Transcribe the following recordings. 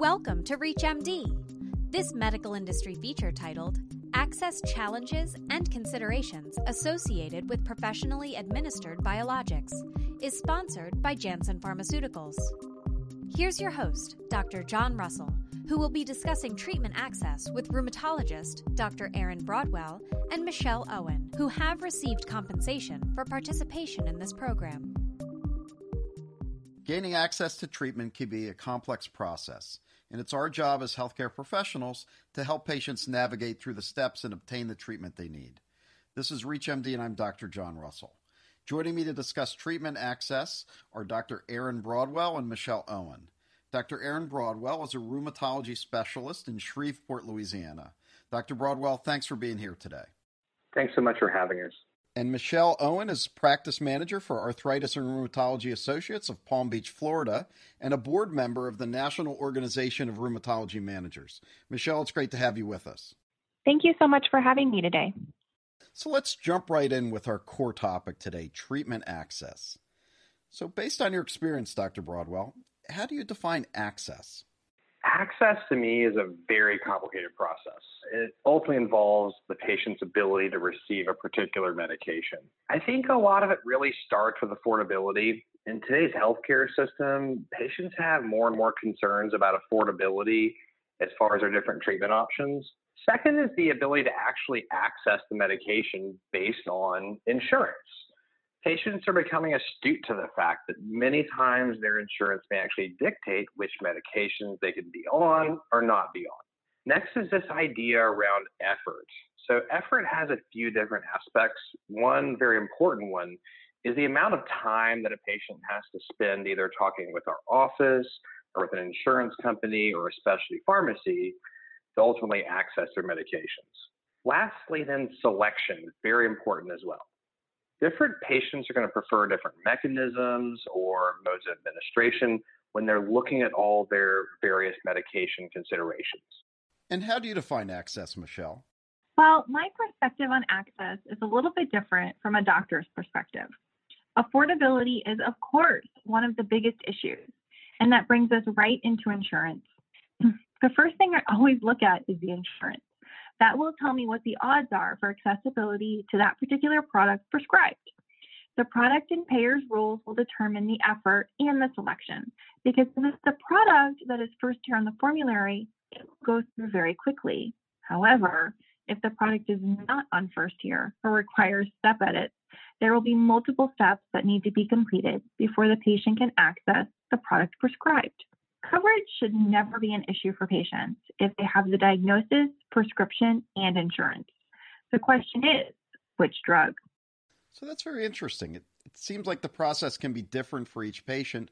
Welcome to ReachMD. This medical industry feature titled Access Challenges and Considerations Associated with Professionally Administered Biologics is sponsored by Janssen Pharmaceuticals. Here's your host, Dr. John Russell, who will be discussing treatment access with rheumatologist Dr. Aaron Broadwell and Michelle Owen, who have received compensation for participation in this program. Gaining access to treatment can be a complex process, and it's our job as healthcare professionals to help patients navigate through the steps and obtain the treatment they need. This is ReachMD, and I'm Dr. John Russell. Joining me to discuss treatment access are Dr. Aaron Broadwell and Michelle Owen. Dr. Aaron Broadwell is a rheumatology specialist in Shreveport, Louisiana. Dr. Broadwell, thanks for being here today. Thanks so much for having us. And Michelle Owen is practice manager for Arthritis and Rheumatology Associates of Palm Beach, Florida, and a board member of the National Organization of Rheumatology Managers. Michelle, it's great to have you with us. Thank you so much for having me today. So let's jump right in with our core topic today treatment access. So, based on your experience, Dr. Broadwell, how do you define access? Access to me is a very complicated process. It ultimately involves the patient's ability to receive a particular medication. I think a lot of it really starts with affordability. In today's healthcare system, patients have more and more concerns about affordability as far as their different treatment options. Second is the ability to actually access the medication based on insurance patients are becoming astute to the fact that many times their insurance may actually dictate which medications they can be on or not be on. Next is this idea around effort. So, effort has a few different aspects. One very important one is the amount of time that a patient has to spend either talking with our office or with an insurance company or a specialty pharmacy to ultimately access their medications. Lastly, then selection, very important as well different patients are going to prefer different mechanisms or modes of administration when they're looking at all their various medication considerations. And how do you define access, Michelle? Well, my perspective on access is a little bit different from a doctor's perspective. Affordability is, of course, one of the biggest issues, and that brings us right into insurance. the first thing I always look at is the insurance that will tell me what the odds are for accessibility to that particular product prescribed. The product and payer's rules will determine the effort and the selection because if it's the product that is first tier on the formulary, it will go through very quickly. However, if the product is not on first tier or requires step edits, there will be multiple steps that need to be completed before the patient can access the product prescribed. Coverage should never be an issue for patients if they have the diagnosis, prescription, and insurance. The question is, which drug? So that's very interesting. It, it seems like the process can be different for each patient,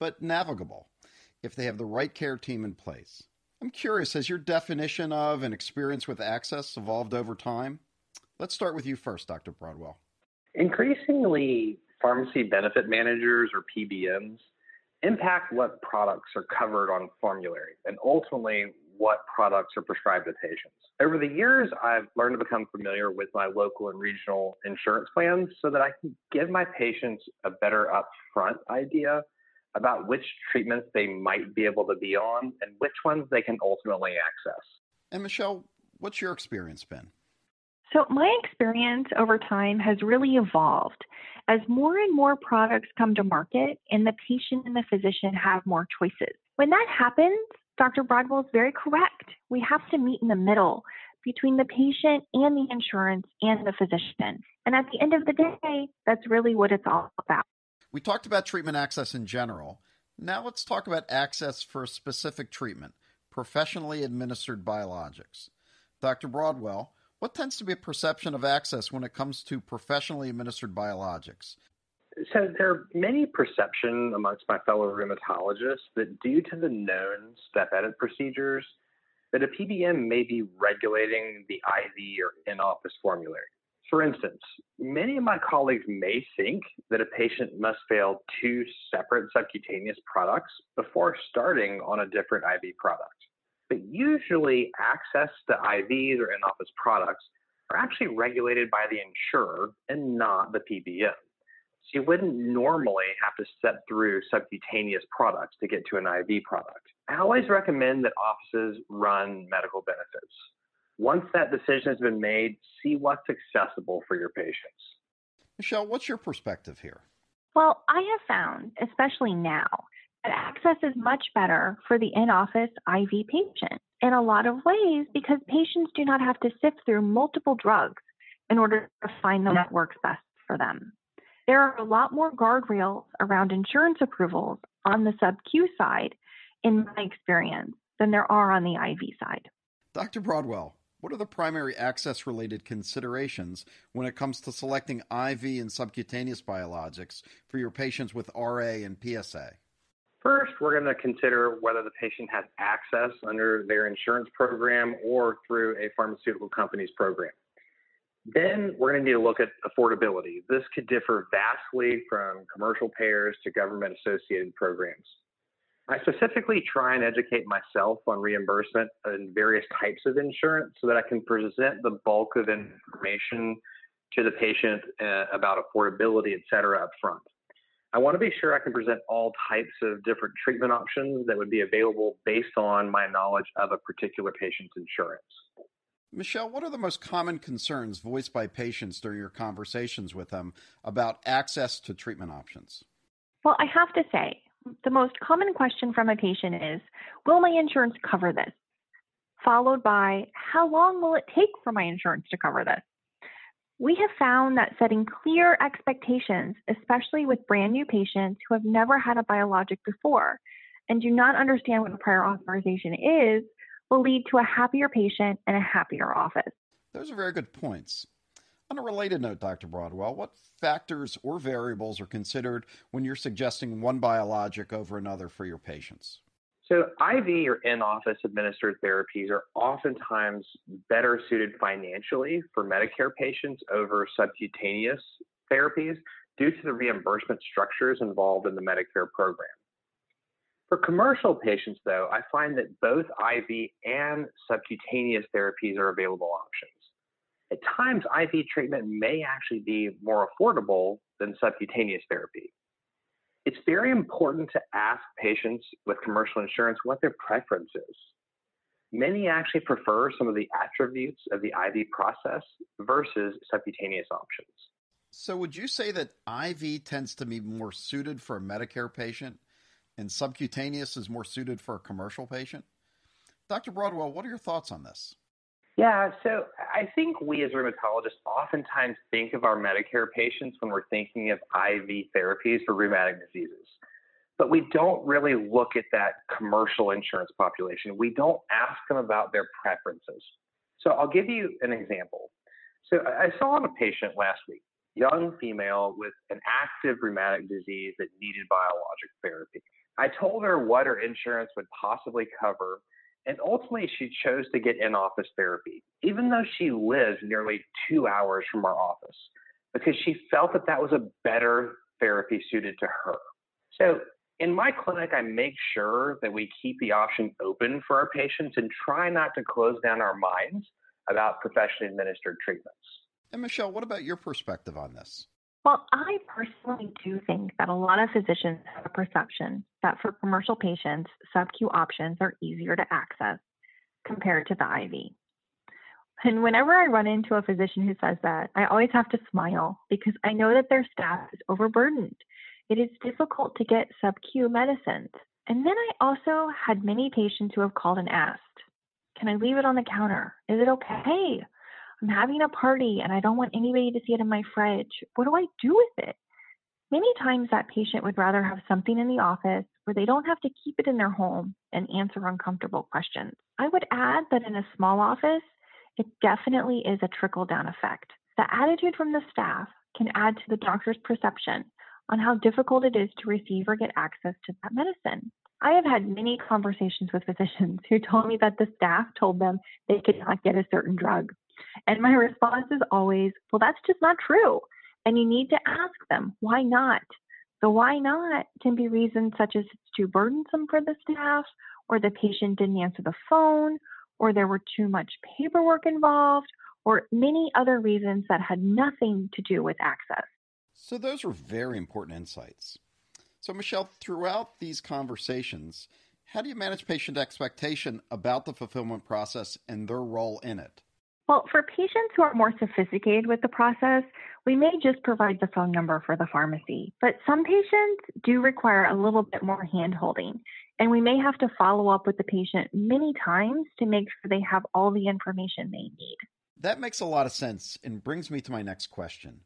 but navigable if they have the right care team in place. I'm curious, has your definition of and experience with access evolved over time? Let's start with you first, Dr. Broadwell. Increasingly, pharmacy benefit managers or PBMs impact what products are covered on formulary and ultimately what products are prescribed to patients. Over the years, I've learned to become familiar with my local and regional insurance plans so that I can give my patients a better upfront idea about which treatments they might be able to be on and which ones they can ultimately access. And Michelle, what's your experience been? So, my experience over time has really evolved as more and more products come to market and the patient and the physician have more choices. When that happens, Dr. Broadwell is very correct. We have to meet in the middle between the patient and the insurance and the physician. And at the end of the day, that's really what it's all about. We talked about treatment access in general. Now let's talk about access for a specific treatment professionally administered biologics. Dr. Broadwell, what tends to be a perception of access when it comes to professionally administered biologics? So there are many perception amongst my fellow rheumatologists that due to the known step edit procedures, that a PBM may be regulating the IV or in-office formulary. For instance, many of my colleagues may think that a patient must fail two separate subcutaneous products before starting on a different IV product. But usually, access to IVs or in office products are actually regulated by the insurer and not the PBM. So you wouldn't normally have to step through subcutaneous products to get to an IV product. I always recommend that offices run medical benefits. Once that decision has been made, see what's accessible for your patients. Michelle, what's your perspective here? Well, I have found, especially now, that access is much better for the in office IV patient in a lot of ways because patients do not have to sift through multiple drugs in order to find the one that works best for them. There are a lot more guardrails around insurance approvals on the sub Q side, in my experience, than there are on the IV side. Dr. Broadwell, what are the primary access related considerations when it comes to selecting IV and subcutaneous biologics for your patients with RA and PSA? First, we're going to consider whether the patient has access under their insurance program or through a pharmaceutical company's program. Then we're going to need to look at affordability. This could differ vastly from commercial payers to government associated programs. I specifically try and educate myself on reimbursement and various types of insurance so that I can present the bulk of information to the patient uh, about affordability, et cetera, up front. I want to be sure I can present all types of different treatment options that would be available based on my knowledge of a particular patient's insurance. Michelle, what are the most common concerns voiced by patients during your conversations with them about access to treatment options? Well, I have to say, the most common question from a patient is Will my insurance cover this? Followed by How long will it take for my insurance to cover this? We have found that setting clear expectations, especially with brand new patients who have never had a biologic before and do not understand what a prior authorization is, will lead to a happier patient and a happier office. Those are very good points. On a related note, Dr. Broadwell, what factors or variables are considered when you're suggesting one biologic over another for your patients? So, IV or in office administered therapies are oftentimes better suited financially for Medicare patients over subcutaneous therapies due to the reimbursement structures involved in the Medicare program. For commercial patients, though, I find that both IV and subcutaneous therapies are available options. At times, IV treatment may actually be more affordable than subcutaneous therapy. It's very important to ask patients with commercial insurance what their preference is. Many actually prefer some of the attributes of the IV process versus subcutaneous options. So, would you say that IV tends to be more suited for a Medicare patient and subcutaneous is more suited for a commercial patient. Dr. Broadwell, what are your thoughts on this? Yeah, so I think we as rheumatologists oftentimes think of our Medicare patients when we're thinking of IV therapies for rheumatic diseases. But we don't really look at that commercial insurance population. We don't ask them about their preferences. So I'll give you an example. So I saw a patient last week, young female with an active rheumatic disease that needed biologic therapy. I told her what her insurance would possibly cover, and ultimately she chose to get in office therapy, even though she lives nearly two hours from our office, because she felt that that was a better therapy suited to her. So in my clinic, I make sure that we keep the option open for our patients and try not to close down our minds about professionally administered treatments. And Michelle, what about your perspective on this? Well, I personally do think that a lot of physicians have a perception that for commercial patients, sub-Q options are easier to access compared to the IV. And whenever I run into a physician who says that, I always have to smile because I know that their staff is overburdened. It is difficult to get sub-Q medicines. And then I also had many patients who have called and asked, Can I leave it on the counter? Is it okay? I'm having a party and I don't want anybody to see it in my fridge. What do I do with it? Many times that patient would rather have something in the office where they don't have to keep it in their home and answer uncomfortable questions. I would add that in a small office, it definitely is a trickle down effect. The attitude from the staff can add to the doctor's perception on how difficult it is to receive or get access to that medicine. I have had many conversations with physicians who told me that the staff told them they could not get a certain drug and my response is always, well, that's just not true. And you need to ask them, why not? The why not can be reasons such as it's too burdensome for the staff, or the patient didn't answer the phone, or there were too much paperwork involved, or many other reasons that had nothing to do with access. So, those are very important insights. So, Michelle, throughout these conversations, How do you manage patient expectation about the fulfillment process and their role in it? Well, for patients who are more sophisticated with the process, we may just provide the phone number for the pharmacy. But some patients do require a little bit more hand holding, and we may have to follow up with the patient many times to make sure they have all the information they need. That makes a lot of sense and brings me to my next question.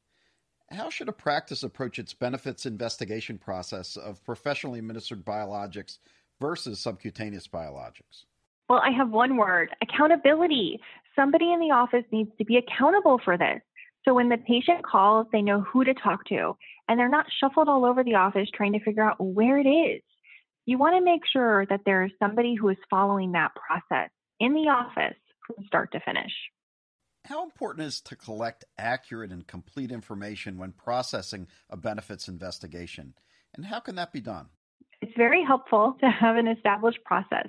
How should a practice approach its benefits investigation process of professionally administered biologics versus subcutaneous biologics? Well, I have one word accountability. Somebody in the office needs to be accountable for this. So when the patient calls, they know who to talk to and they're not shuffled all over the office trying to figure out where it is. You want to make sure that there's somebody who is following that process in the office from start to finish. How important is to collect accurate and complete information when processing a benefits investigation? And how can that be done? It's very helpful to have an established process,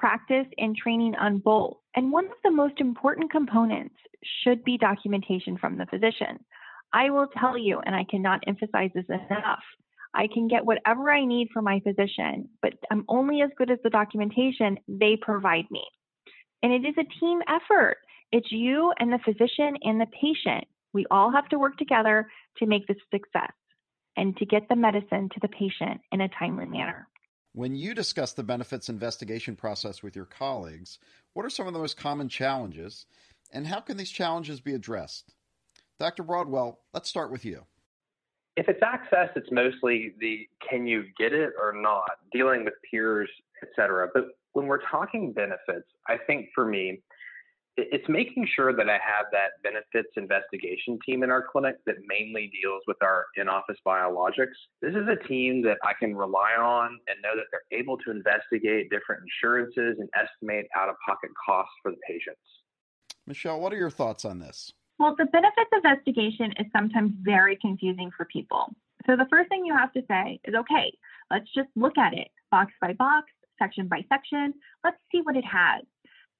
practice, and training on both. And one of the most important components should be documentation from the physician. I will tell you, and I cannot emphasize this enough, I can get whatever I need from my physician, but I'm only as good as the documentation they provide me. And it is a team effort. It's you and the physician and the patient. We all have to work together to make this success and to get the medicine to the patient in a timely manner. When you discuss the benefits investigation process with your colleagues, what are some of the most common challenges and how can these challenges be addressed? Dr. Broadwell, let's start with you. If it's access, it's mostly the can you get it or not, dealing with peers, etc. But when we're talking benefits, I think for me, it's making sure that I have that benefits investigation team in our clinic that mainly deals with our in office biologics. This is a team that I can rely on and know that they're able to investigate different insurances and estimate out of pocket costs for the patients. Michelle, what are your thoughts on this? Well, the benefits investigation is sometimes very confusing for people. So the first thing you have to say is okay, let's just look at it box by box, section by section. Let's see what it has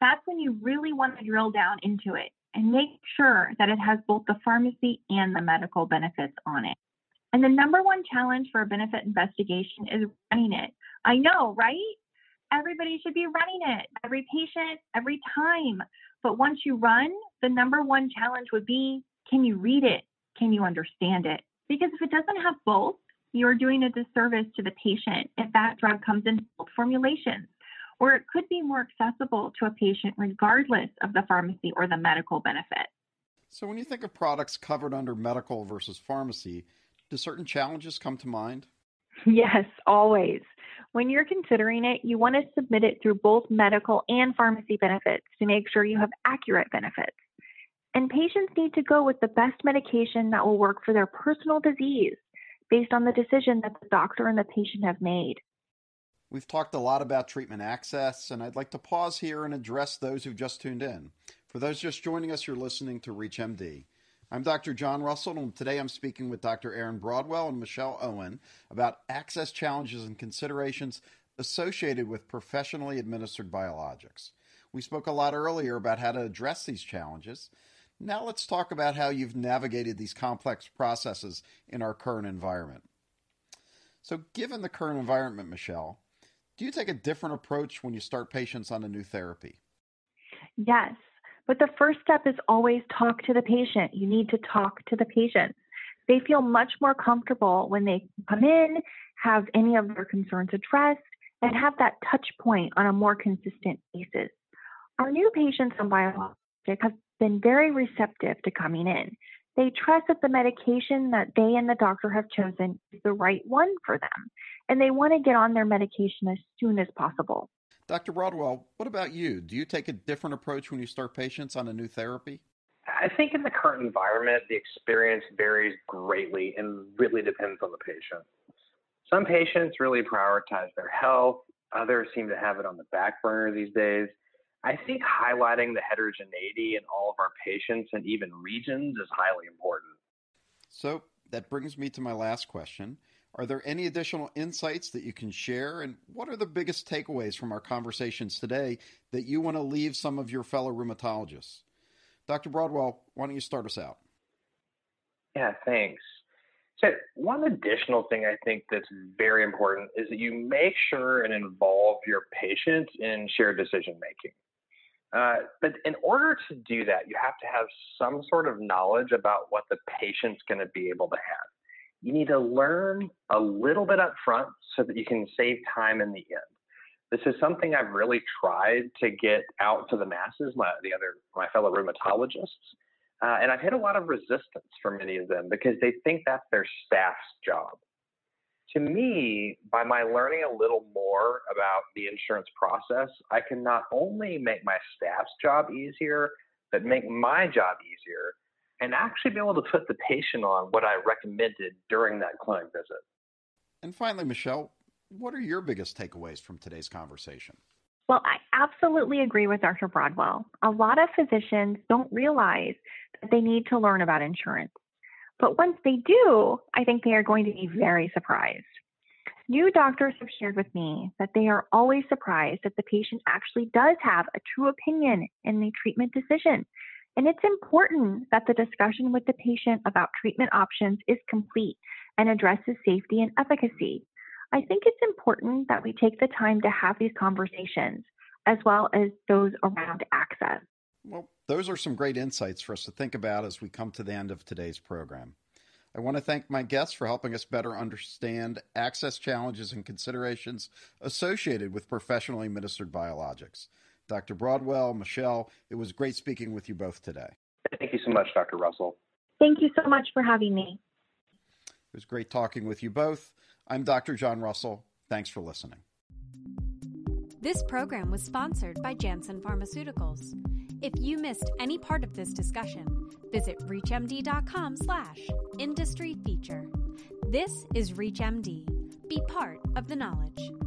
that's when you really want to drill down into it and make sure that it has both the pharmacy and the medical benefits on it. And the number one challenge for a benefit investigation is running it. I know, right? Everybody should be running it, every patient, every time. But once you run, the number one challenge would be can you read it? Can you understand it? Because if it doesn't have both, you're doing a disservice to the patient if that drug comes in both formulations or it could be more accessible to a patient regardless of the pharmacy or the medical benefit. So, when you think of products covered under medical versus pharmacy, do certain challenges come to mind? Yes, always. When you're considering it, you want to submit it through both medical and pharmacy benefits to make sure you have accurate benefits. And patients need to go with the best medication that will work for their personal disease based on the decision that the doctor and the patient have made. We've talked a lot about treatment access, and I'd like to pause here and address those who've just tuned in. For those just joining us, you're listening to ReachMD. I'm Dr. John Russell, and today I'm speaking with Dr. Aaron Broadwell and Michelle Owen about access challenges and considerations associated with professionally administered biologics. We spoke a lot earlier about how to address these challenges. Now let's talk about how you've navigated these complex processes in our current environment. So, given the current environment, Michelle, do you take a different approach when you start patients on a new therapy? Yes, but the first step is always talk to the patient. You need to talk to the patient. They feel much more comfortable when they come in, have any of their concerns addressed, and have that touch point on a more consistent basis. Our new patients on biologic have been very receptive to coming in. They trust that the medication that they and the doctor have chosen is the right one for them, and they want to get on their medication as soon as possible. Dr. Broadwell, what about you? Do you take a different approach when you start patients on a new therapy? I think in the current environment, the experience varies greatly and really depends on the patient. Some patients really prioritize their health, others seem to have it on the back burner these days. I think highlighting the heterogeneity in all of our patients and even regions is highly important. So that brings me to my last question. Are there any additional insights that you can share? And what are the biggest takeaways from our conversations today that you want to leave some of your fellow rheumatologists? Dr. Broadwell, why don't you start us out? Yeah, thanks. So, one additional thing I think that's very important is that you make sure and involve your patients in shared decision making. Uh, but in order to do that, you have to have some sort of knowledge about what the patient's going to be able to have. You need to learn a little bit up front so that you can save time in the end. This is something I've really tried to get out to the masses, my, the other, my fellow rheumatologists. Uh, and I've hit a lot of resistance from many of them because they think that's their staff's job. To me, by my learning a little more about the insurance process, I can not only make my staff's job easier, but make my job easier and actually be able to put the patient on what I recommended during that clinic visit. And finally, Michelle, what are your biggest takeaways from today's conversation? Well, I absolutely agree with Dr. Broadwell. A lot of physicians don't realize that they need to learn about insurance. But once they do, I think they are going to be very surprised. New doctors have shared with me that they are always surprised that the patient actually does have a true opinion in the treatment decision. And it's important that the discussion with the patient about treatment options is complete and addresses safety and efficacy. I think it's important that we take the time to have these conversations as well as those around access. Well, those are some great insights for us to think about as we come to the end of today's program. I want to thank my guests for helping us better understand access challenges and considerations associated with professionally administered biologics. Dr. Broadwell, Michelle, it was great speaking with you both today. Thank you so much, Dr. Russell. Thank you so much for having me. It was great talking with you both. I'm Dr. John Russell. Thanks for listening. This program was sponsored by Janssen Pharmaceuticals. If you missed any part of this discussion, visit reachmd.com slash industry feature. This is ReachMD. Be part of the knowledge.